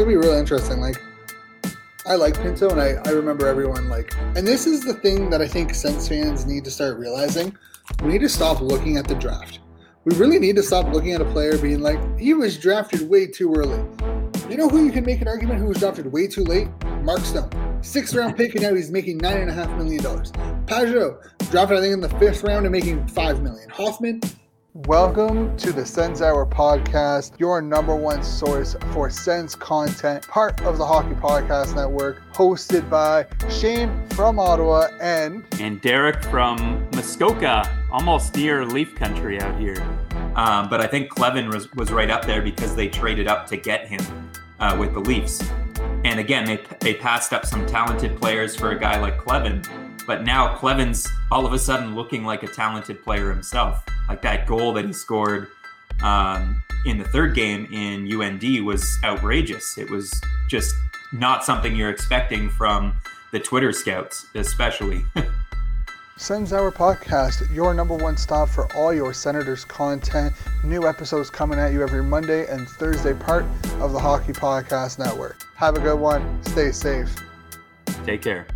Gonna be real interesting. Like, I like Pinto, and I, I remember everyone like, and this is the thing that I think Sens fans need to start realizing. We need to stop looking at the draft. We really need to stop looking at a player being like, he was drafted way too early. You know who you can make an argument who was drafted way too late? Mark Stone. Sixth round pick, and now he's making nine and a half million dollars. Pageau, drafted I think in the fifth round and making five million. Hoffman, Welcome to the Sens Hour podcast, your number one source for Sens content, part of the Hockey Podcast Network, hosted by Shane from Ottawa and and Derek from Muskoka, almost near Leaf Country out here. Um, but I think Kleven was, was right up there because they traded up to get him uh, with the Leafs. And again, they they passed up some talented players for a guy like Kleven, but now Kleven's all of a sudden looking like a talented player himself. Like that goal that he scored um, in the third game in UND was outrageous. It was just not something you're expecting from the Twitter scouts, especially. Sens Hour Podcast, your number one stop for all your Senators content. New episodes coming at you every Monday and Thursday, part of the Hockey Podcast Network. Have a good one. Stay safe. Take care.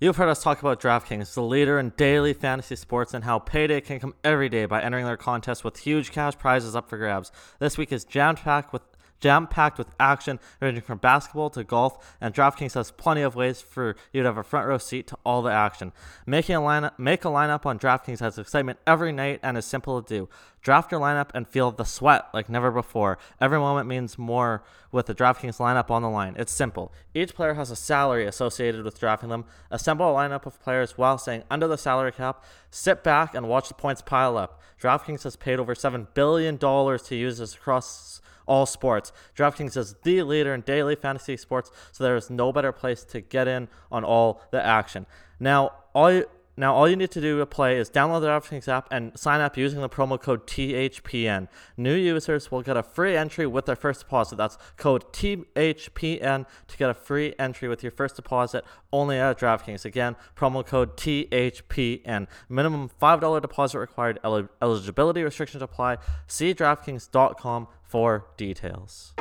You've heard us talk about DraftKings, the leader in daily fantasy sports, and how payday can come every day by entering their contest with huge cash prizes up for grabs. This week is jam packed with jam packed with action ranging from basketball to golf, and DraftKings has plenty of ways for you to have a front row seat to all the action. Making a lineup, make a lineup on DraftKings has excitement every night and is simple to do. Draft your lineup and feel the sweat like never before. Every moment means more with the DraftKings lineup on the line. It's simple. Each player has a salary associated with drafting them. Assemble a lineup of players while staying under the salary cap. Sit back and watch the points pile up. DraftKings has paid over $7 billion to users across all sports. DraftKings is the leader in daily fantasy sports, so there is no better place to get in on all the action. Now, all you, now, all you need to do to play is download the DraftKings app and sign up using the promo code THPN. New users will get a free entry with their first deposit. That's code THPN to get a free entry with your first deposit only at DraftKings. Again, promo code THPN. Minimum $5 deposit required. El- eligibility restrictions apply. See DraftKings.com for details.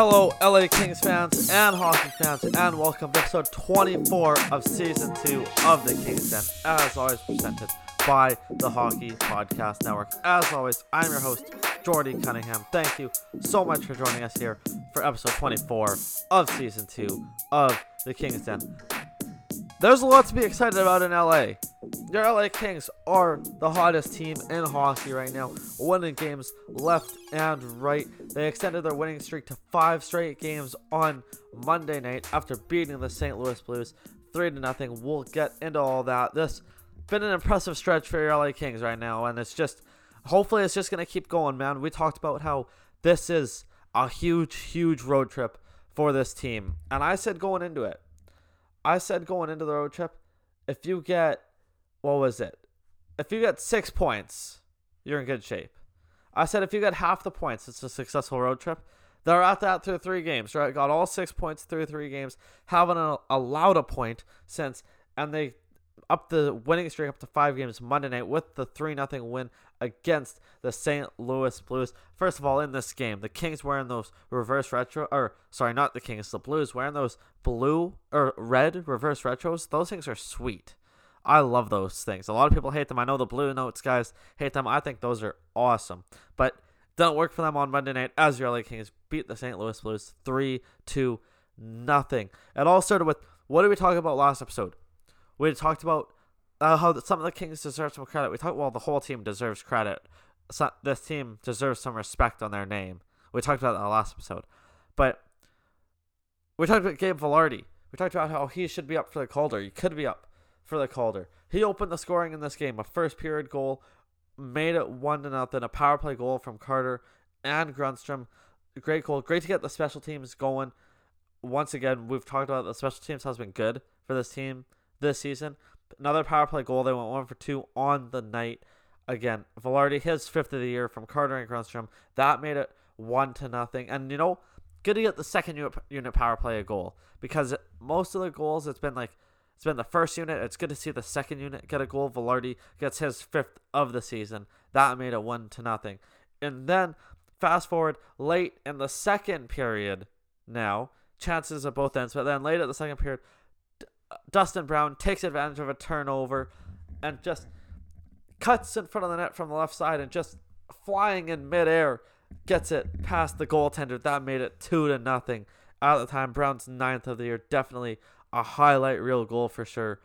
Hello, LA Kings fans and hockey fans, and welcome to episode 24 of season 2 of the Kings Den. As always, presented by the Hockey Podcast Network. As always, I'm your host, Jordy Cunningham. Thank you so much for joining us here for episode 24 of season 2 of the Kings Den. There's a lot to be excited about in LA. Your LA Kings are the hottest team in hockey right now, winning games left and right. They extended their winning streak to five straight games on Monday night after beating the St. Louis Blues three to nothing. We'll get into all that. This been an impressive stretch for your LA Kings right now, and it's just hopefully it's just gonna keep going, man. We talked about how this is a huge, huge road trip for this team, and I said going into it, I said going into the road trip, if you get what was it? If you get six points, you're in good shape. I said if you get half the points, it's a successful road trip. They're at that through three games, right? Got all six points through three games, haven't allowed a point since, and they up the winning streak up to five games Monday night with the 3 0 win against the St. Louis Blues. First of all, in this game, the Kings wearing those reverse retro, or sorry, not the Kings, the Blues wearing those blue or red reverse retros. Those things are sweet. I love those things. A lot of people hate them. I know the Blue Notes guys hate them. I think those are awesome. But don't work for them on Monday night as your LA Kings beat the St. Louis Blues 3 2 nothing. It all started with what did we talk about last episode? we talked about uh, how some of the Kings deserve some credit. We talked well, the whole team deserves credit. So, this team deserves some respect on their name. We talked about that in the last episode, but we talked about Gabe Vilardi. We talked about how he should be up for the Calder. He could be up for the Calder. He opened the scoring in this game. A first period goal, made it one to nothing. A power play goal from Carter and Grundstrom. Great goal. Great to get the special teams going. Once again, we've talked about the special teams has been good for this team this season. Another power play goal. They went one for two on the night. Again, Vilardi, his fifth of the year from Carter and Grundstrom. That made it one to nothing. And you know, good to get the second unit, unit power play a goal because most of the goals it's been like it's been the first unit. It's good to see the second unit get a goal. Vilardi gets his fifth of the season. That made it one to nothing. And then fast forward late in the second period. Now chances at both ends, but then late at the second period, D- uh, Dustin Brown takes advantage of a turnover and just cuts in front of the net from the left side and just flying in midair gets it past the goaltender. That made it two to nothing. At the time, Brown's ninth of the year, definitely a highlight reel goal for sure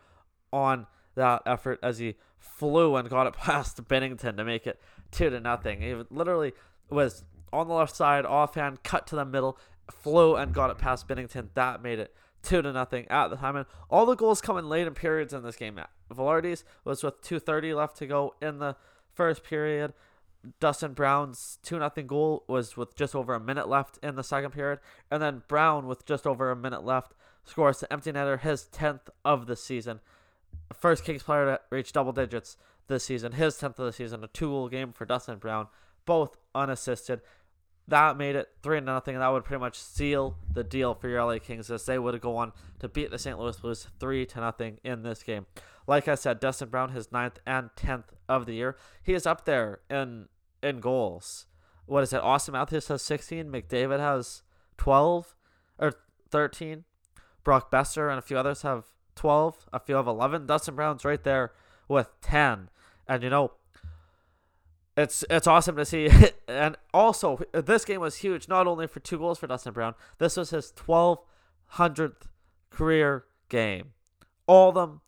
on that effort as he flew and got it past Binnington to make it two to nothing. He literally was on the left side, offhand, cut to the middle, flew and got it past Binnington. That made it two to nothing at the time. And all the goals coming late in periods in this game. Vilardi's was with 2:30 left to go in the first period. Dustin Brown's 2 nothing goal was with just over a minute left in the second period. And then Brown, with just over a minute left, scores the empty netter, his 10th of the season. First Kings player to reach double digits this season, his 10th of the season, a two goal game for Dustin Brown, both unassisted. That made it 3 nothing, and that would pretty much seal the deal for your LA Kings as they would go on to beat the St. Louis Blues 3 to nothing in this game. Like I said, Dustin Brown, his ninth and 10th of the year. He is up there in in goals. What is it? Auston Matthews has 16. McDavid has 12 or 13. Brock Boeser and a few others have 12. A few have 11. Dustin Brown's right there with 10. And you know, it's it's awesome to see. and also, this game was huge, not only for two goals for Dustin Brown. This was his 1200th career game. All of them,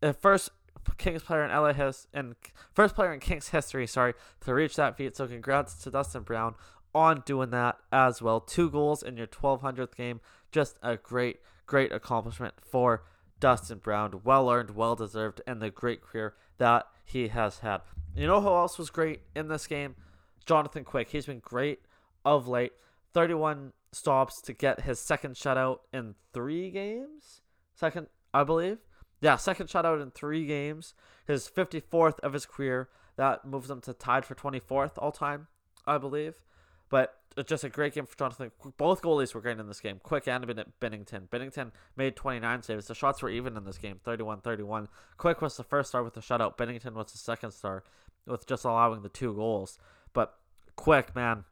the first Kings player in LA has and first player in Kings history, sorry, to reach that feat. So congrats to Dustin Brown on doing that as well. Two goals in your 1200th game, just a great, great accomplishment for Dustin Brown. Well earned, well deserved, and the great career that he has had. You know who else was great in this game? Jonathan Quick. He's been great of late. 31 stops to get his second shutout in three games. Second, I believe. Yeah, second shutout in three games. His 54th of his career. That moves him to tied for 24th all time, I believe. But it's just a great game for Jonathan. Both goalies were great in this game. Quick and Binnington. Binnington made 29 saves. The shots were even in this game 31 31. Quick was the first star with the shutout. Binnington was the second star with just allowing the two goals. But Quick, man,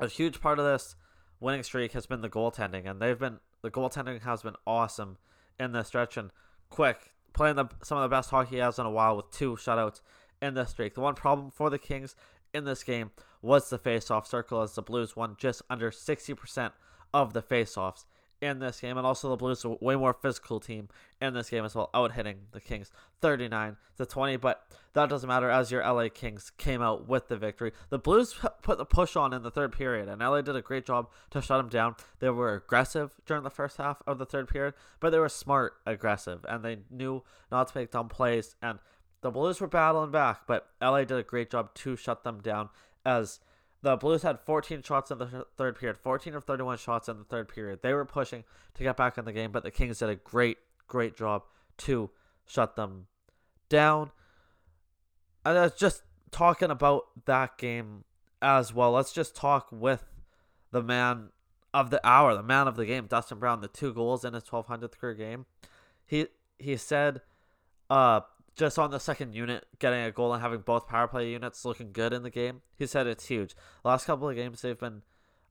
a huge part of this winning streak has been the goaltending. And they've been, the goaltending has been awesome in this stretch. And Quick, playing the, some of the best hockey he has in a while with two shutouts in this streak. The one problem for the Kings in this game was the face-off circle as the Blues won just under 60% of the face-offs in this game. And also the Blues are way more physical team in this game as well, out hitting the Kings 39 to 20. But that doesn't matter as your LA Kings came out with the victory. The Blues put the push on in the third period, and LA did a great job to shut them down. They were aggressive during the first half of the third period, but they were smart aggressive, and they knew not to make dumb plays. And the Blues were battling back, but LA did a great job to shut them down as the Blues had 14 shots in the third period, 14 of 31 shots in the third period. They were pushing to get back in the game, but the Kings did a great, great job to shut them down. And was just talking about that game as well. Let's just talk with the man of the hour, the man of the game, Dustin Brown, the two goals in his 1200th career game. He he said uh just on the second unit, getting a goal and having both power play units looking good in the game. He said it's huge. Last couple of games they've been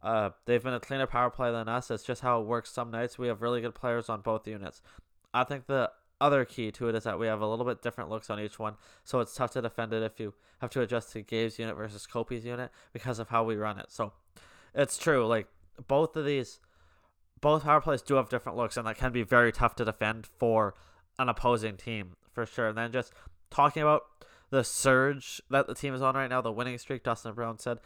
uh they've been a cleaner power play than us. It's just how it works some nights. We have really good players on both units. I think the other key to it is that we have a little bit different looks on each one, so it's tough to defend it if you have to adjust to Gabe's unit versus Kopi's unit because of how we run it. So it's true, like both of these both power plays do have different looks and that can be very tough to defend for an opposing team for sure. And then just talking about the surge that the team is on right now, the winning streak, Dustin Brown said,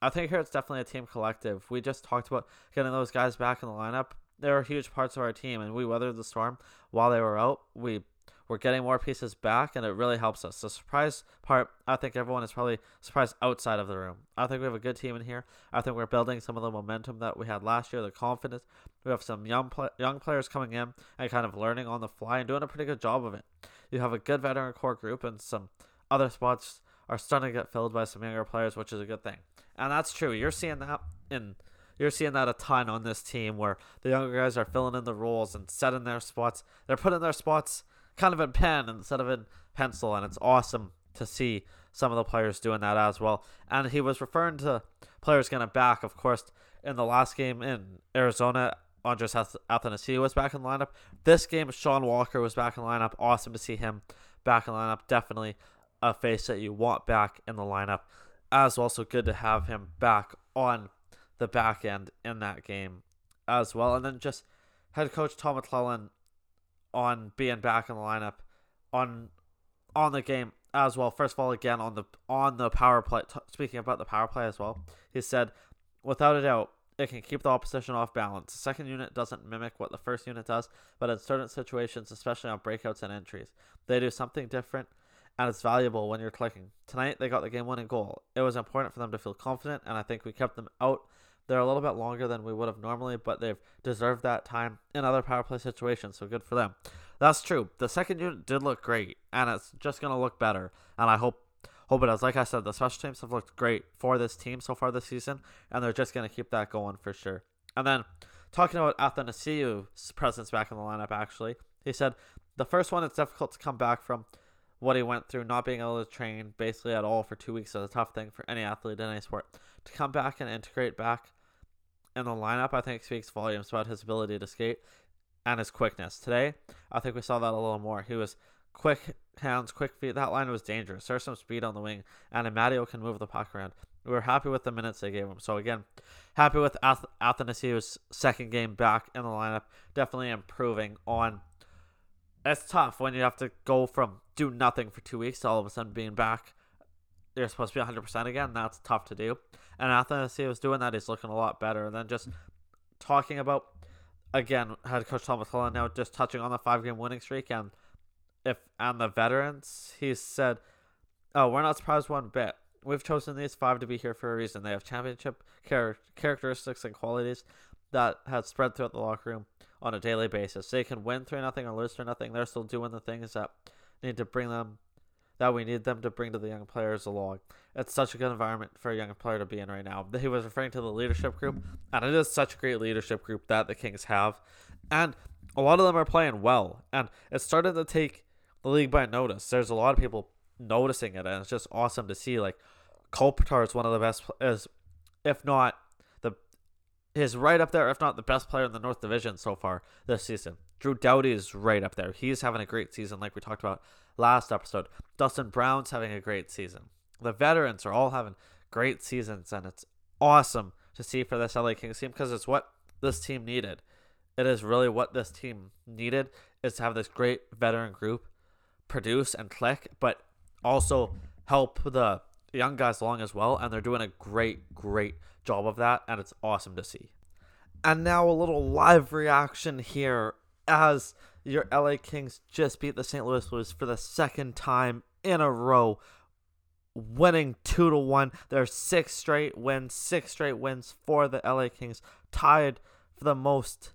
I think here it's definitely a team collective. We just talked about getting those guys back in the lineup. They were huge parts of our team, and we weathered the storm while they were out. We we're getting more pieces back, and it really helps us. The surprise part, I think everyone is probably surprised outside of the room. I think we have a good team in here. I think we're building some of the momentum that we had last year, the confidence. We have some young young players coming in and kind of learning on the fly and doing a pretty good job of it. You have a good veteran core group, and some other spots are starting to get filled by some younger players, which is a good thing. And that's true. You're seeing that in you're seeing that a ton on this team where the younger guys are filling in the roles and setting their spots. They're putting their spots kind of in pen instead of in pencil, and it's awesome to see some of the players doing that as well. And he was referring to players getting back, of course, in the last game in Arizona. Andreas Athanasiou was back in the lineup. This game, Sean Walker was back in the lineup. Awesome to see him back in the lineup. Definitely a face that you want back in the lineup. As well, so good to have him back on the back end in that game as well. And then just head coach Tom McLellan on being back in the lineup on on the game as well. First of all, again on the on the power play. T- speaking about the power play as well, he said, without a doubt, it can keep the opposition off balance. The second unit doesn't mimic what the first unit does, but in certain situations, especially on breakouts and entries, they do something different, and it's valuable when you're clicking. Tonight, they got the game-winning goal. It was important for them to feel confident, and I think we kept them out they're a little bit longer than we would have normally, but they've deserved that time in other power play situations, so good for them. That's true. The second unit did look great, and it's just gonna look better. And I hope hope it does. Like I said, the special teams have looked great for this team so far this season, and they're just gonna keep that going for sure. And then talking about Athanasiou's presence back in the lineup, actually, he said the first one it's difficult to come back from what he went through, not being able to train basically at all for two weeks is a tough thing for any athlete in any sport. To come back and integrate back in the lineup, I think speaks volumes about his ability to skate and his quickness. Today, I think we saw that a little more. He was quick hands, quick feet. That line was dangerous. There's some speed on the wing, and Amadio can move the puck around. We were happy with the minutes they gave him. So again, happy with Ath- Athanasiou's second game back in the lineup. Definitely improving on. It's tough when you have to go from do nothing for two weeks to all of a sudden being back they're supposed to be 100% again. That's tough to do. And Athanasiou was doing that. He's looking a lot better. And then just talking about, again, head coach Thomas McLellan now just touching on the five game winning streak and if and the veterans, he said, Oh, we're not surprised one bit. We've chosen these five to be here for a reason. They have championship char- characteristics and qualities that have spread throughout the locker room on a daily basis. They can win 3 nothing or lose 3 nothing. They're still doing the things that need to bring them that we need them to bring to the young players along. It's such a good environment for a young player to be in right now. He was referring to the leadership group, and it is such a great leadership group that the Kings have. And a lot of them are playing well, and it's starting to take the league by notice. There's a lot of people noticing it, and it's just awesome to see. Like Kopitar is one of the best, is if not the, is right up there, if not the best player in the North Division so far this season. Drew Doughty is right up there. He's having a great season, like we talked about last episode. Dustin Brown's having a great season. The veterans are all having great seasons, and it's awesome to see for this LA Kings team because it's what this team needed. It is really what this team needed is to have this great veteran group produce and click, but also help the young guys along as well. And they're doing a great, great job of that, and it's awesome to see. And now a little live reaction here as your LA Kings just beat the St. Louis Blues for the second time in a row, winning two to one. Their six straight wins, six straight wins for the LA Kings, tied for the most,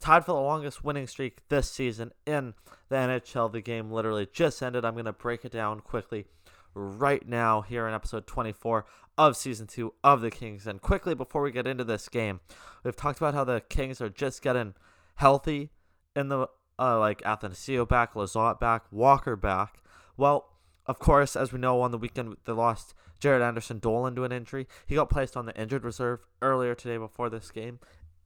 tied for the longest winning streak this season in the NHL. The game literally just ended. I'm gonna break it down quickly right now here in episode 24 of season 2 of the Kings. And quickly before we get into this game, we've talked about how the Kings are just getting healthy in the uh, like Athanasiou back, Lizotte back, Walker back. Well, of course, as we know, on the weekend they lost Jaret Anderson Dolan to an injury. He got placed on the injured reserve earlier today before this game,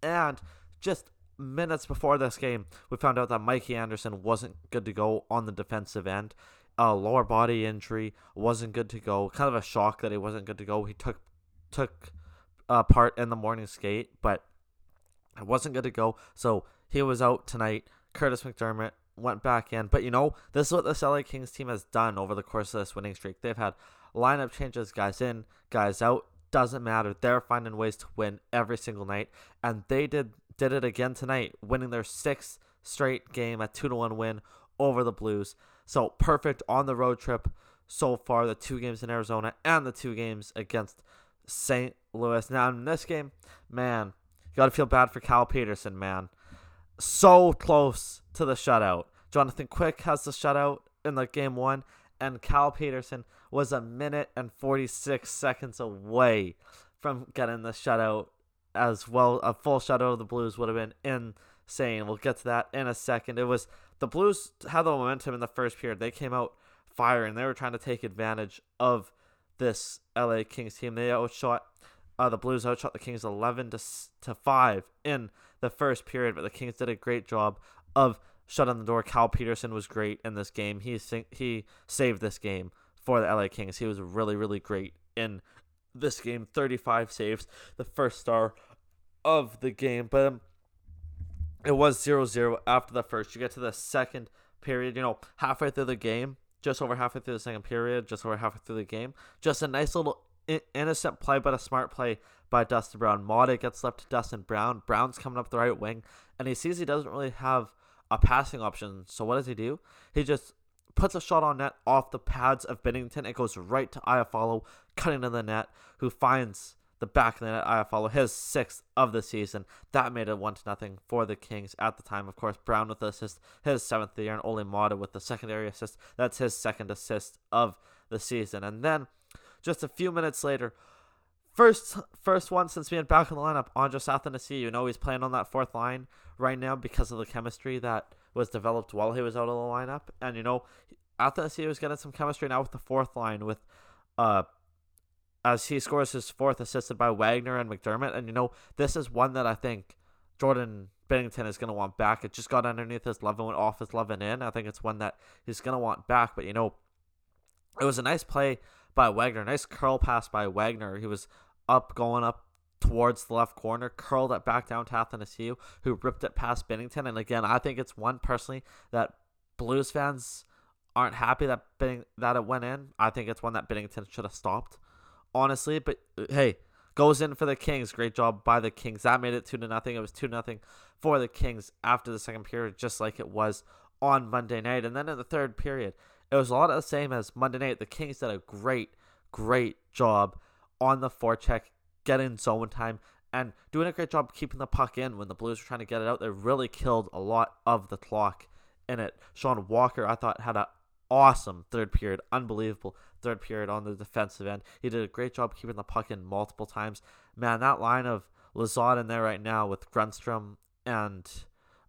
and just minutes before this game, we found out that Mikey Anderson wasn't good to go on the defensive end. A lower body injury wasn't good to go. Kind of a shock that he wasn't good to go. He took took uh, part in the morning skate, but it wasn't good to go. So he was out tonight Kurtis MacDermid went back in. But you know, this is what this LA Kings team has done over the course of this winning streak. They've had lineup changes, guys in, guys out. Doesn't matter. They're finding ways to win every single night, and they did did it again tonight, winning their sixth straight game, a two to one win over the Blues. So perfect on the road trip so far. The two games in Arizona and the two games against St. Louis. Now in this game, man, you gotta feel bad for Cal Petersen, man. So close to the shutout. Jonathan Quick has the shutout in the game one, and Cal Petersen was a minute and 46 seconds away from getting the shutout as well. A full shutout of the Blues would have been insane. We'll get to that in a second. It was the Blues had the momentum in the first period. They came out firing. They were trying to take advantage of this LA Kings team. They outshot uh, the Blues outshot the Kings 11 to to 5 in the first period, but the Kings did a great job of shutting the door. Cal Petersen was great in this game. He he saved this game for the LA Kings. He was really really great in this game. 35 saves, the first star of the game, but um, it was 0-0 after the first. You get to the second period, you know, halfway through the game, just over halfway through the second period, just over halfway through the game. Just a nice little innocent play, but a smart play by Dustin Brown. Maatta gets left to Dustin Brown. Brown's coming up the right wing, and he sees he doesn't really have a passing option. So what does he do? He just puts a shot on net off the pads of Binnington. It goes right to Iafallo, cutting in the net, who finds the back of the net. Iafallo, his sixth of the season. That made it one to nothing for the Kings at the time. Of course, Brown with the assist, his seventh of the year, and Olli Maatta with the secondary assist. That's his second assist of the season. And then just a few minutes later, first first one since being back in the lineup, Andreas Athanasiou. You know he's playing on that fourth line right now because of the chemistry that was developed while he was out of the lineup. And you know, Athanasiou is getting some chemistry now with the fourth line with uh as he scores his fourth assisted by Wagner and MacDermid. And you know, this is one that I think Jordan Binnington is going to want back. It just got underneath his love and went off his love and in. I think it's one that he's going to want back. But you know, it was a nice play by Wagner. Nice curl pass by Wagner. He was up, going up towards the left corner, curled it back down to Athanasiou, who ripped it past Binnington. And again, I think it's one personally that Blues fans aren't happy that Binning- that it went in. I think it's one that Binnington should have stopped, honestly. But uh, hey, goes in for the Kings. Great job by the Kings. That made it two to nothing. It was two nothing for the Kings after the second period, just like it was on Monday night. And then in the third period, it was a lot of the same as Monday night. The Kings did a great, great job on the forecheck, getting zone time, and doing a great job keeping the puck in when the Blues were trying to get it out. They really killed a lot of the clock in it. Sean Walker, I thought, had an awesome third period, unbelievable third period on the defensive end. He did a great job keeping the puck in multiple times. Man, that line of Lizotte in there right now with Grundstrom and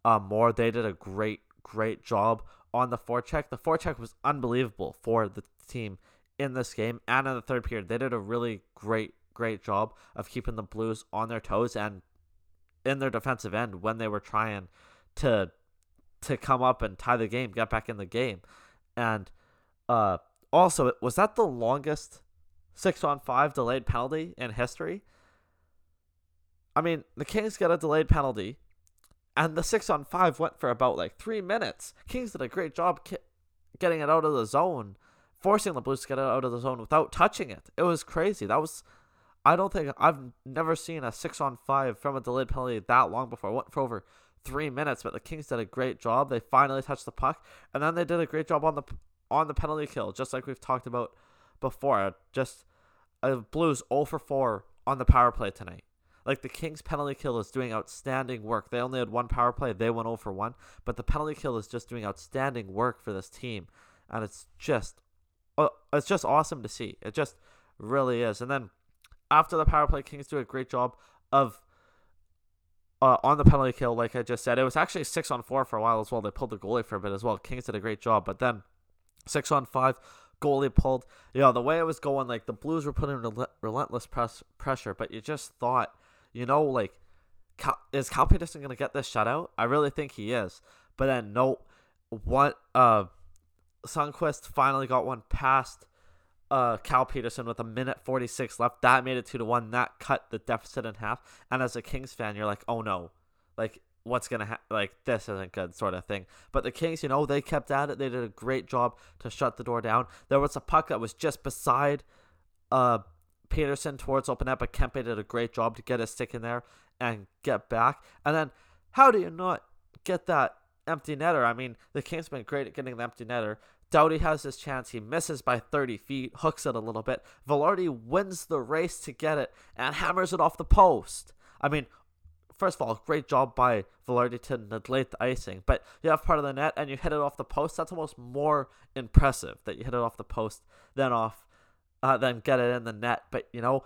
uh, Moore, they did a great, great job on the forecheck. The forecheck was unbelievable for the team in this game and in the third period. They did a really great, great job of keeping the Blues on their toes and in their defensive end when they were trying to to come up and tie the game, get back in the game. And uh also was that the longest six on five delayed penalty in history? I mean, the Kings got a delayed penalty and the six on five went for about like three minutes. Kings did a great job ki- getting it out of the zone, forcing the Blues to get it out of the zone without touching it. It was crazy. That was, I don't think I've never seen a six on five from a delayed penalty that long before. It went for over three minutes, but the Kings did a great job. They finally touched the puck, and then they did a great job on the on the penalty kill, just like we've talked about before. Just a Blues 0 for 4 on the power play tonight. Like the Kings penalty kill is doing outstanding work. They only had one power play, they went 0 for 1, but the penalty kill is just doing outstanding work for this team. And it's just uh, it's just awesome to see. It just really is. And then after the power play, Kings do a great job of uh, on the penalty kill, like I just said. It was actually six on four for a while as well. They pulled the goalie for a bit as well. Kings did a great job, but then six on five, goalie pulled. You know, the way it was going, like the Blues were putting rel- relentless press pressure, but you just thought you know, like, Cal, is Cal Petersen going to get this shutout? I really think he is. But then, no, what, uh, Sundqvist finally got one past uh, Cal Petersen with a minute 46 left. That made it 2 to 1. That cut the deficit in half. And as a Kings fan, you're like, oh no. Like, what's gonna ha- like this isn't good sort of thing. But the Kings, you know, they kept at it. They did a great job to shut the door down. There was a puck that was just beside uh Petersen towards open net, but Kempe did a great job to get his stick in there and get back. And then how do you not get that empty netter? I mean, the Kings been great at getting the empty netter. Doughty has his chance. He misses by 30 feet, hooks it a little bit. Vilardi wins the race to get it and hammers it off the post. I mean, first of all, great job by Vilardi to neglect the icing. But you have part of the net and you hit it off the post. That's almost more impressive that you hit it off the post than off, uh, than get it in the net. But you know,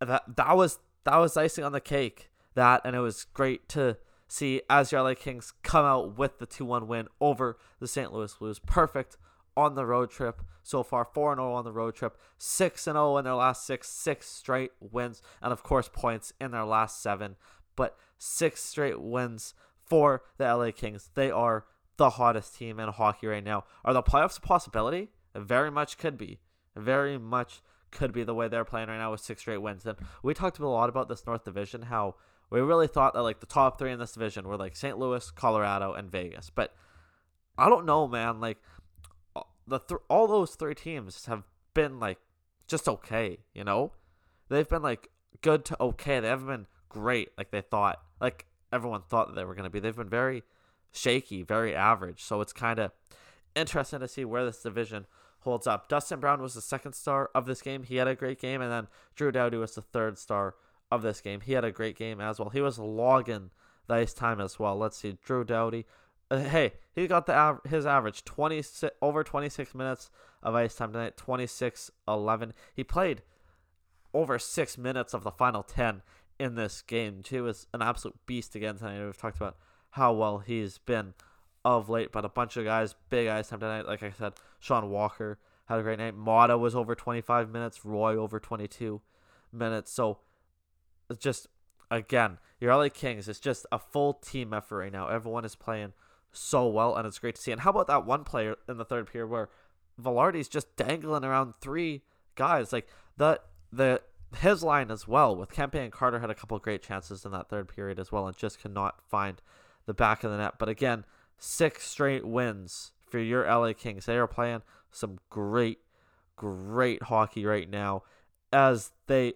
that that was that was icing on the cake. That and it was great to see as your LA Kings come out with the 2-1 win over the St. Louis Blues. Perfect on the road trip so far 4 0 on the road trip 6 0 in their last 6 6 straight wins and of course points in their last 7 but 6 straight wins for the LA Kings they are the hottest team in hockey right now are the playoffs a possibility it very much could be very much could be the way they're playing right now with 6 straight wins and we talked a lot about this North Division how we really thought that like the top 3 in this division were like St. Louis, Colorado and Vegas but I don't know man like the th- all those three teams have been like just okay, you know? They've been like good to okay. They haven't been great like they thought. Like everyone thought that they were going to be. They've been very shaky, very average. So it's kind of interesting to see where this division holds up. Dustin Brown was the second star of this game. He had a great game and then Drew Doughty was the third star of this game. He had a great game as well. He was logging the ice time as well. Let's see. Drew Doughty uh, hey, he got the av- his average 20 over 26 minutes of ice time tonight, 26-11. He played over 6 minutes of the final 10 in this game. He was an absolute beast again tonight. We've talked about how well he's been of late, but a bunch of guys, big time tonight. Like I said, Sean Walker had a great night. Maatta was over 25 minutes. Roy over 22 minutes. So it's just again, your LA Kings. It's just a full team effort right now. Everyone is playing so well, and it's great to see. And how about that one player in the third period where Vilardi's just dangling around three guys, like the the his line as well with Kempe and Carter had a couple great chances in that third period as well, and just could not find the back of the net. But again, six straight wins for your LA Kings. They are playing some great, great hockey right now, as they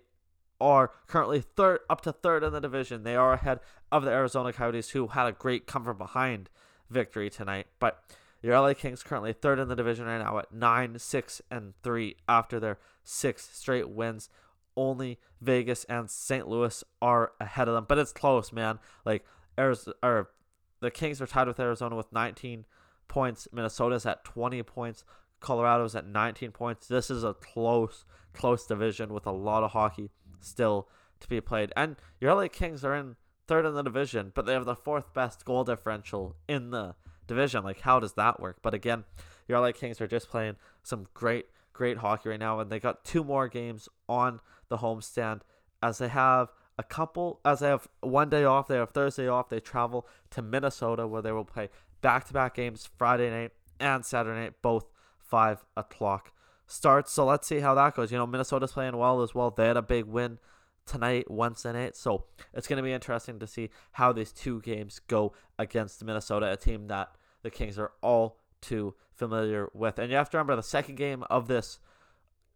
are currently third up to third in the division. They are ahead of the Arizona Coyotes, who had a great come from behind victory tonight. But your LA Kings currently third in the division right now at nine, six, and three after their six straight wins. Only Vegas and St. Louis are ahead of them, but it's close, man. Like Arizona, or the Kings are tied with Arizona with 19 points. Minnesota's at 20 points. Colorado's at 19 points. This is a close, close division with a lot of hockey still to be played. And your LA Kings are in third in the division, but they have the fourth best goal differential in the division. Like, how does that work? But again, your LA Kings are just playing some great, great hockey right now, and they got two more games on the homestand as they have a couple, as they have one day off. They have Thursday off. They travel to Minnesota where they will play back to back games Friday night and Saturday night, both 5 o'clock starts. So let's see how that goes. You know, Minnesota's playing well as well. They had a big win tonight, once Wednesday night. So it's going to be interesting to see how these two games go against Minnesota, a team that the Kings are all too familiar with. And you have to remember the second game of this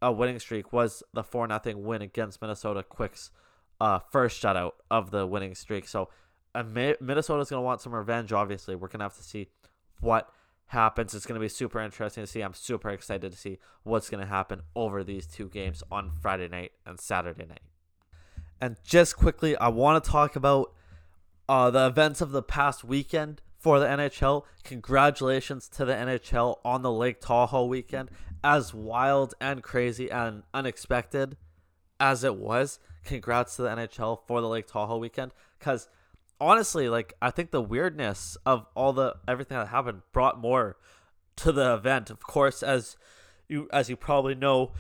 uh, winning streak was the 4 0 win against Minnesota Quick's uh, first shutout of the winning streak. So uh, Minnesota's going to want some revenge, obviously. We're going to have to see what happens. It's going to be super interesting to see. I'm super excited to see what's going to happen over these two games on Friday night and Saturday night. And just quickly, I want to talk about uh, the events of the past weekend for the NHL. Congratulations to the NHL on the Lake Tahoe weekend. As wild and crazy and unexpected as it was, congrats to the NHL for the Lake Tahoe weekend. Because honestly, like I think the weirdness of all the everything that happened brought more to the event. Of course, as you as you probably know,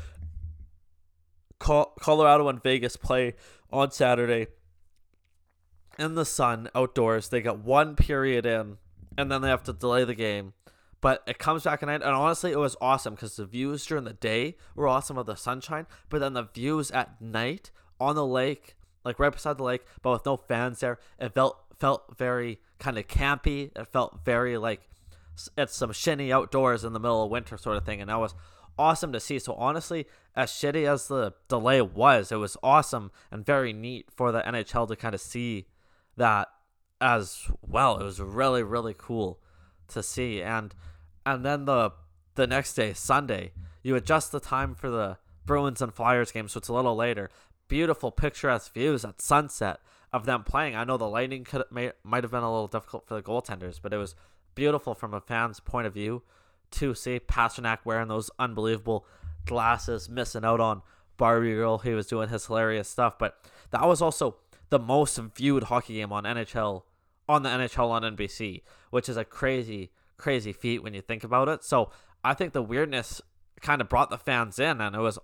Colorado and Vegas play on Saturday in the sun outdoors. They get one period in, and then they have to delay the game. But it comes back at night, and honestly, it was awesome because the views during the day were awesome of the sunshine, but then the views at night on the lake, like right beside the lake, but with no fans there, it felt felt very kind of campy. It felt very like it's some shinny outdoors in the middle of winter sort of thing, and that was awesome to see. So honestly, as shitty as the delay was, it was awesome and very neat for the NHL to kind of see that as well. It was really really cool to see, and and then the the next day, Sunday, you adjust the time for the Bruins and Flyers game, so it's a little later. Beautiful picturesque views at sunset of them playing. I know the lighting could might have been a little difficult for the goaltenders, but it was beautiful from a fan's point of view to see Pastrnak wearing those unbelievable glasses, missing out on Barbie Girl. He was doing his hilarious stuff, but that was also the most viewed hockey game on NHL on the NHL on NBC, which is a crazy, crazy feat when you think about it. So I think the weirdness kind of brought the fans in, and it was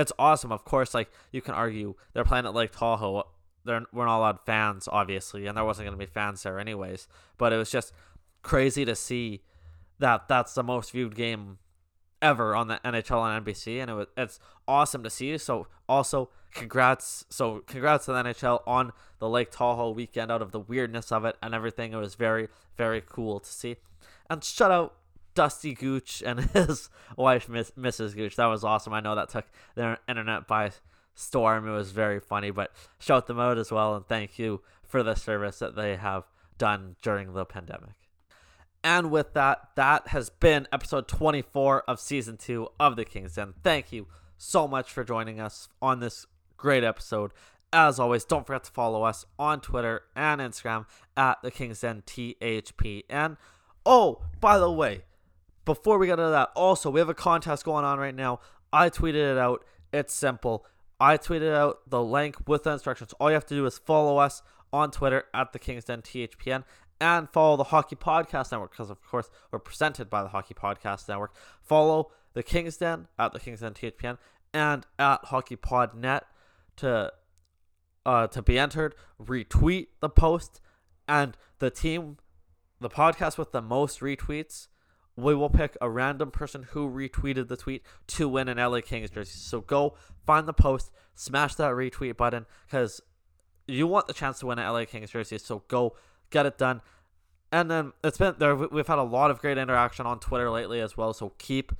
it's awesome. Of course, like you can argue they're playing at Lake Tahoe. There we're not allowed fans, obviously, and there wasn't going to be fans there anyways. But it was just crazy to see that that's the most viewed game ever on the NHL and NBC, and it was it's awesome to see. So also congrats, so congrats to the NHL on the Lake Tahoe weekend. Out of the weirdness of it and everything, it was very very cool to see. And shout out Dusty Gooch and his wife, Miss, Mrs. Gooch. That was awesome. I know that took their internet by storm. It was very funny, but shout them out as well and thank you for the service that they have done during the pandemic. And with that, that has been episode 24 of season two of The King's Den. Thank you so much for joining us on this great episode. As always, don't forget to follow us on Twitter and Instagram at The King's Den THP. And oh, by the way, before we get into that, also, we have a contest going on right now. I tweeted it out. It's simple. I tweeted out the link with the instructions. All you have to do is follow us on Twitter at the King's Den THPN and follow the Hockey Podcast Network because, of course, we're presented by the Hockey Podcast Network. Follow the King's Den at the King's Den THPN and at HockeyPodNet to uh, to be entered. Retweet the post and the team, the podcast with the most retweets we will pick a random person who retweeted the tweet to win an LA Kings jersey. So go find the post, smash that retweet button because you want the chance to win an LA Kings jersey. So go get it done. And then it's been there. We've had a lot of great interaction on Twitter lately as well. So keep,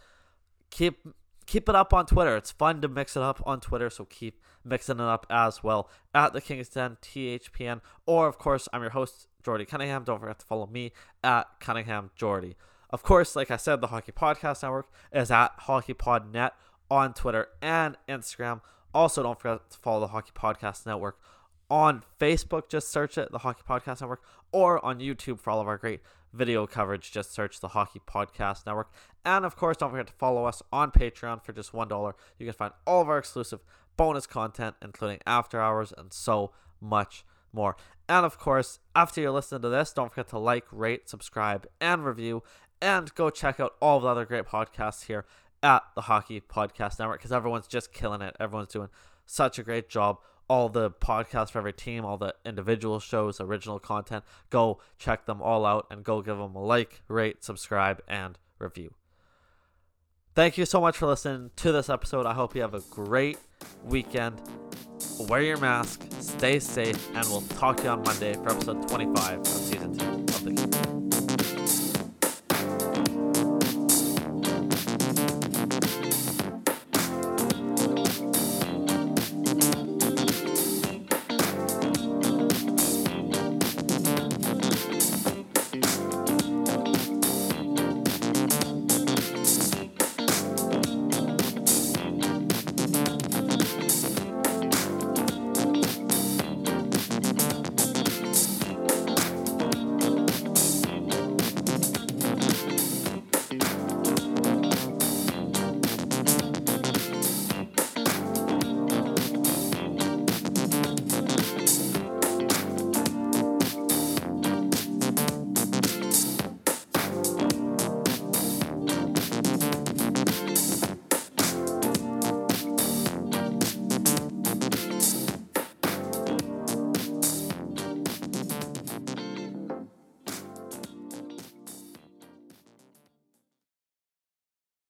keep, keep it up on Twitter. It's fun to mix it up on Twitter. So keep mixing it up as well at the Kings Den THPN. Or of course, I'm your host Jordy Cunningham. Don't forget to follow me at Cunningham Jordy. Of course, like I said, the Hockey Podcast Network is at HockeyPodNet on Twitter and Instagram. Also, don't forget to follow the Hockey Podcast Network on Facebook. Just search it, the Hockey Podcast Network, or on YouTube for all of our great video coverage. Just search the Hockey Podcast Network. And of course, don't forget to follow us on Patreon for just $1. You can find all of our exclusive bonus content, including after hours and so much more. And of course, after you're listening to this, don't forget to like, rate, subscribe, and review and go check out all the other great podcasts here at the Hockey Podcast Network because everyone's just killing it. Everyone's doing such a great job. All the podcasts for every team, all the individual shows, original content. Go check them all out and go give them a like, rate, subscribe, and review. Thank you so much for listening to this episode. I hope you have a great weekend. Wear your mask, stay safe, and we'll talk to you on Monday for episode 25 of season 2.